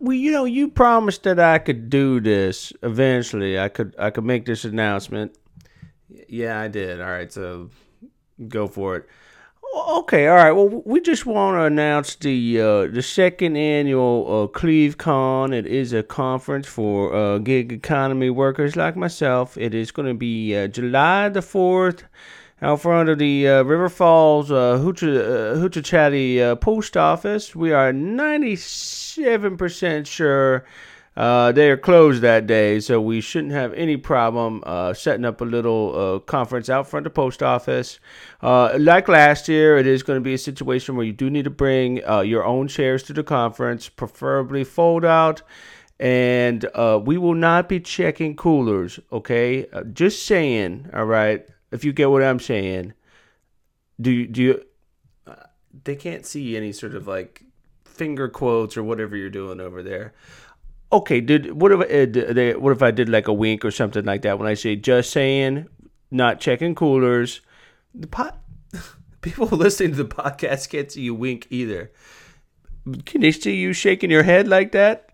Well, you know, you promised that I could do this eventually. I could I could make this announcement. Yeah, I did. All right, so go for it. Okay, all right. Well, we just want to announce the uh, the second annual uh, CleveCon. It is a conference for uh, gig economy workers like myself. It is going to be uh, July the fourth out front of the uh, River Falls uh, Hoochie, uh, uh, post office. We are 97% sure uh, they are closed that day, so we shouldn't have any problem uh, setting up a little uh, conference out front of the post office. Uh, like last year, it is going to be a situation where you do need to bring uh, your own chairs to the conference, preferably fold out. And we will not be checking coolers, okay? just saying, all right? If you get what I'm saying, do you, do you? they can't see any sort of like finger quotes or whatever you're doing over there okay, did what if uh, what if I did like a wink or something like that when I say just saying, not checking coolers? The pot people listening to the podcast can't see you wink either. Can they see you shaking your head like that?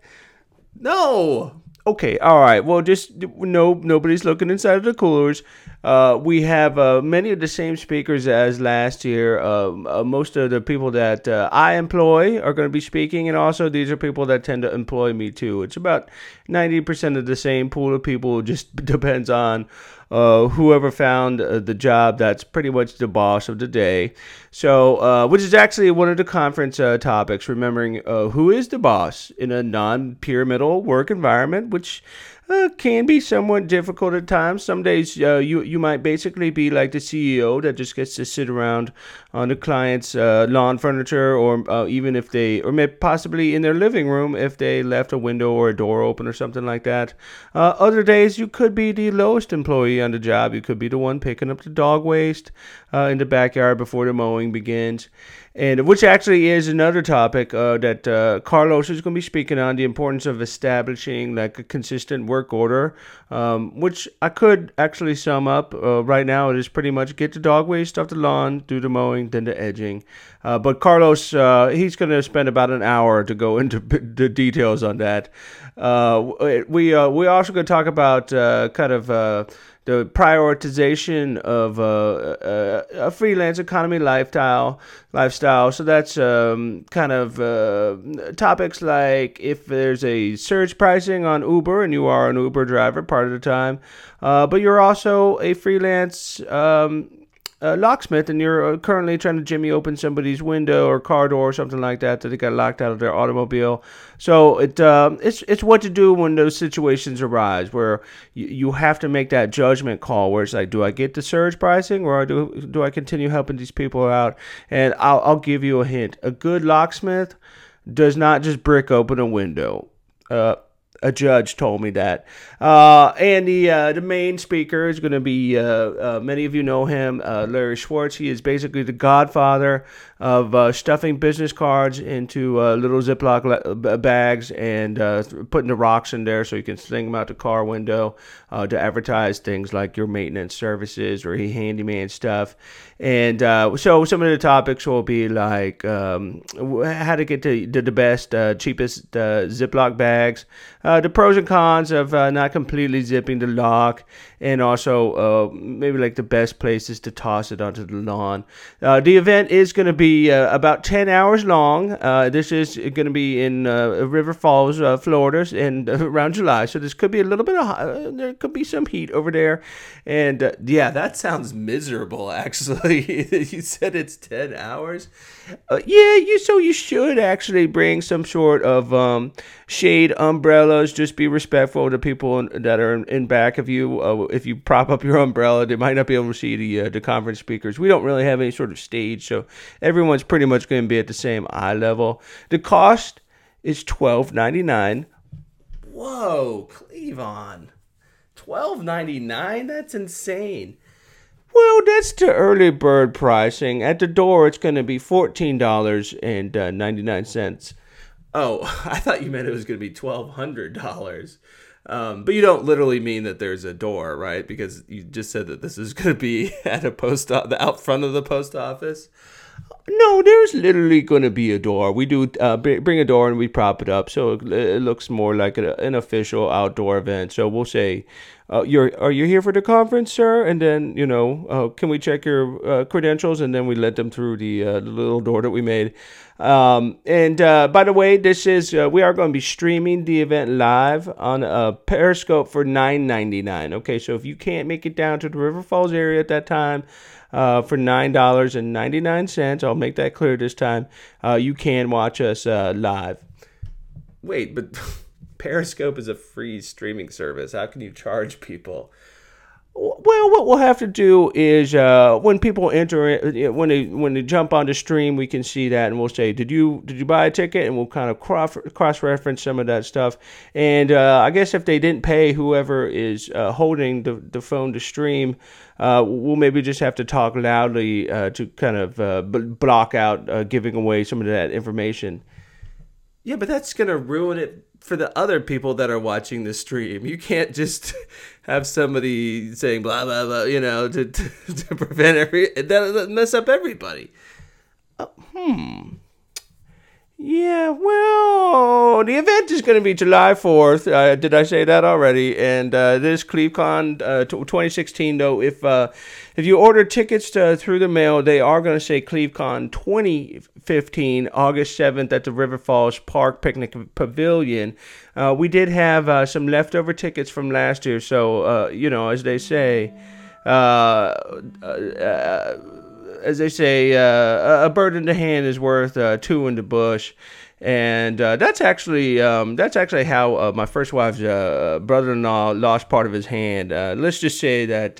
No. Okay, all right. Well, just no, nobody's looking inside of the coolers. Uh, we have uh, many of the same speakers as last year. Um, uh, most of the people that uh, I employ are going to be speaking, and also these are people that tend to employ me too. It's about ninety percent of the same pool of people. Just depends on uh, whoever found uh, the job that's pretty much the boss of the day. So, uh, which is actually one of the conference uh, topics, remembering uh, who is the boss in a non pyramidal work environment, which uh, can be somewhat difficult at times. Some days you you might basically be like the CEO that just gets to sit around on the client's uh, lawn furniture, or uh, even if they, or maybe possibly in their living room if they left a window or a door open or something like that. Uh, other days you could be the lowest employee on the job. You could be the one picking up the dog waste uh, in the backyard before the mowing begins and which actually is another topic uh, that uh, Carlos is going to be speaking on the importance of establishing like a consistent work order, um, which I could actually sum up right now. It is pretty much get the dog waste off the lawn, do the mowing, then the edging. Uh, but Carlos, uh, he's going to spend about an hour to go into the details on that. Uh, we we also going to talk about kind of the prioritization of uh, uh, a freelance economy lifestyle lifestyle so that's um, kind of uh, topics like if there's a surge pricing on uber and you are an uber driver part of the time uh, but you're also a freelance um, a locksmith and you're uh, currently trying to jimmy open somebody's window or car door or something like that that they got locked out of their automobile. So it um, it's it's what to do when those situations arise where you, you have to make that judgment call where it's like, do I get the surge pricing or do do I continue helping these people out? And I'll I'll give you a hint: a good locksmith does not just brick open a window. Uh, a judge told me that. Uh, and the uh, the main speaker is going to be uh, uh, many of you know him, uh, Larry Schwartz. He is basically the godfather of uh, stuffing business cards into little Ziploc le- bags and putting the rocks in there so you can sling them out the car window to advertise things like your maintenance services or handyman stuff. And so some of the topics will be like um, how to get to, the best, cheapest Ziploc bags the pros and cons of uh, not completely zipping the lock, and also uh, maybe like the best places to toss it onto the lawn. Uh, the event is going to be uh, about 10 hours long. Uh, this is going to be in River Falls, Florida, and around July. So this could be a little bit of there could be some heat over there, and yeah, that sounds miserable. Actually, you said it's 10 hours. yeah, you so you should actually bring some sort of um, shade umbrellas. Just be respectful to people that are in back of you. If you prop up your umbrella, they might not be able to see the uh, the conference speakers. We don't really have any sort of stage, so everyone's pretty much going to be at the same eye level. The cost is twelve ninety nine. Whoa, Cleavon, twelve ninety nine. That's insane. Well, that's the early bird pricing. At the door, it's going to be fourteen dollars and ninety nine. Oh, I thought you meant it was going to be twelve hundred dollars. Um, but you don't literally mean that there's a door, right? Because you just said that this is going to be at a post the out front of the post office. No, there's literally going to be a door. We do uh, bring a door and we prop it up so it, it looks more like a, an official outdoor event. So we'll say, uh, "You're are you here for the conference, sir?" And then you know, uh, can we check your uh, credentials? And then we let them through the, uh, little door that we made. Um, and uh, by the way, this is we are going to be streaming the event live on a Periscope for nine ninety nine. Okay, so if you can't make it down to the River Falls area at that time uh, for $9.99. I'll make that clear this time. Uh, you can watch us uh, live. Wait, but Periscope is a free streaming service. How can you charge people? Well, what we'll have to do is uh, when people enter, when they when they jump on the stream, we can see that, and we'll say, "Did you did you buy a ticket?" And we'll kind of cross cross reference some of that stuff. And uh, I guess if they didn't pay, whoever is uh, holding the the phone to stream, uh, we'll maybe just have to talk loudly uh, to kind of uh, b- block out giving away some of that information. Yeah, but that's gonna ruin it for the other people that are watching the stream. You can't just have somebody saying blah blah blah, you know, to to, to prevent every that, mess up everybody. Uh, hmm. Yeah, well, the event is going to be July 4th. Uh, did I say that already? And uh, this CleveCon uh, 2016, though, if uh, if you order tickets to, through the mail, they are going to say CleveCon 2015, August 7th at the River Falls Park Picnic Pavilion. Uh, we did have uh, some leftover tickets from last year, so, you know, as they say, as they say, uh, a bird in the hand is worth uh, two in the bush, and uh, that's actually um, that's actually how uh, my first wife's uh, brother-in-law lost part of his hand. Uh, let's just say that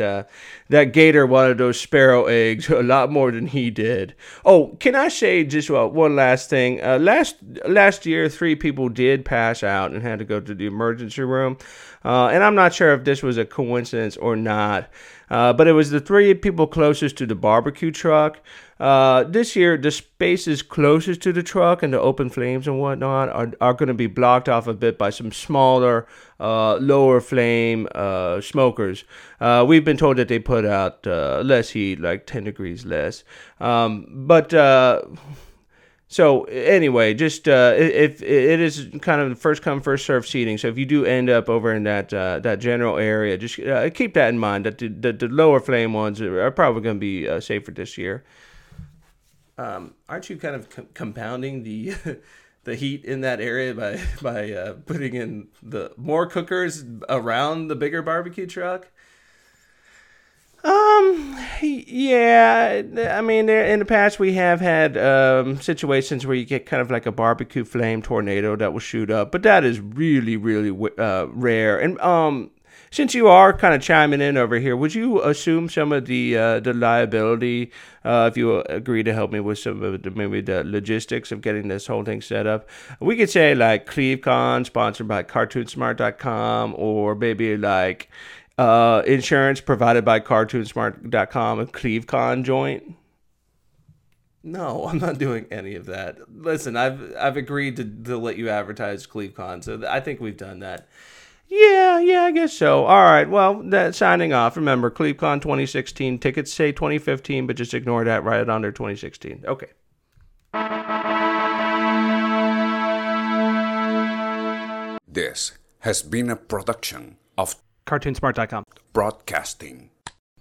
that gator wanted those sparrow eggs a lot more than he did. Oh, can I say just one last thing? last last year, three people did pass out and had to go to the emergency room, and I'm not sure if this was a coincidence or not. But it was the three people closest to the barbecue truck. Uh, this year, the spaces closest to the truck and the open flames and whatnot are, are going to be blocked off a bit by some smaller, uh, lower flame uh, smokers. Uh, we've been told that they put out uh, less heat, like 10 degrees less. Um, but so anyway, just uh, if it is kind of first come first serve seating, so if you do end up over in that uh, that general area, just uh, keep that in mind. That the, the, the lower flame ones are probably going to be uh, safer this year. Um, aren't you kind of com- compounding the the heat in that area by by uh, putting in the more cookers around the bigger barbecue truck? Um, yeah, I mean, in the past we have had um, situations where you get kind of like a barbecue flame tornado that will shoot up, but that is really, really uh, rare. And um, since you are kind of chiming in over here, would you assume some of the uh, the liability uh, if you agree to help me with some of the maybe the logistics of getting this whole thing set up? We could say like CleveCon, sponsored by CartoonSmart.com, or maybe like uh, insurance provided by cartoonsmart.com a clevecon joint? No i'm not doing any of that. Listen i've i've agreed to, to let you advertise clevecon so i think we've done that. Yeah yeah i guess so. All right well that signing off. Remember clevecon 2016 tickets say 2015 but just ignore that right under 2016 okay. This has been a production of cartoonsmart.com. Broadcasting.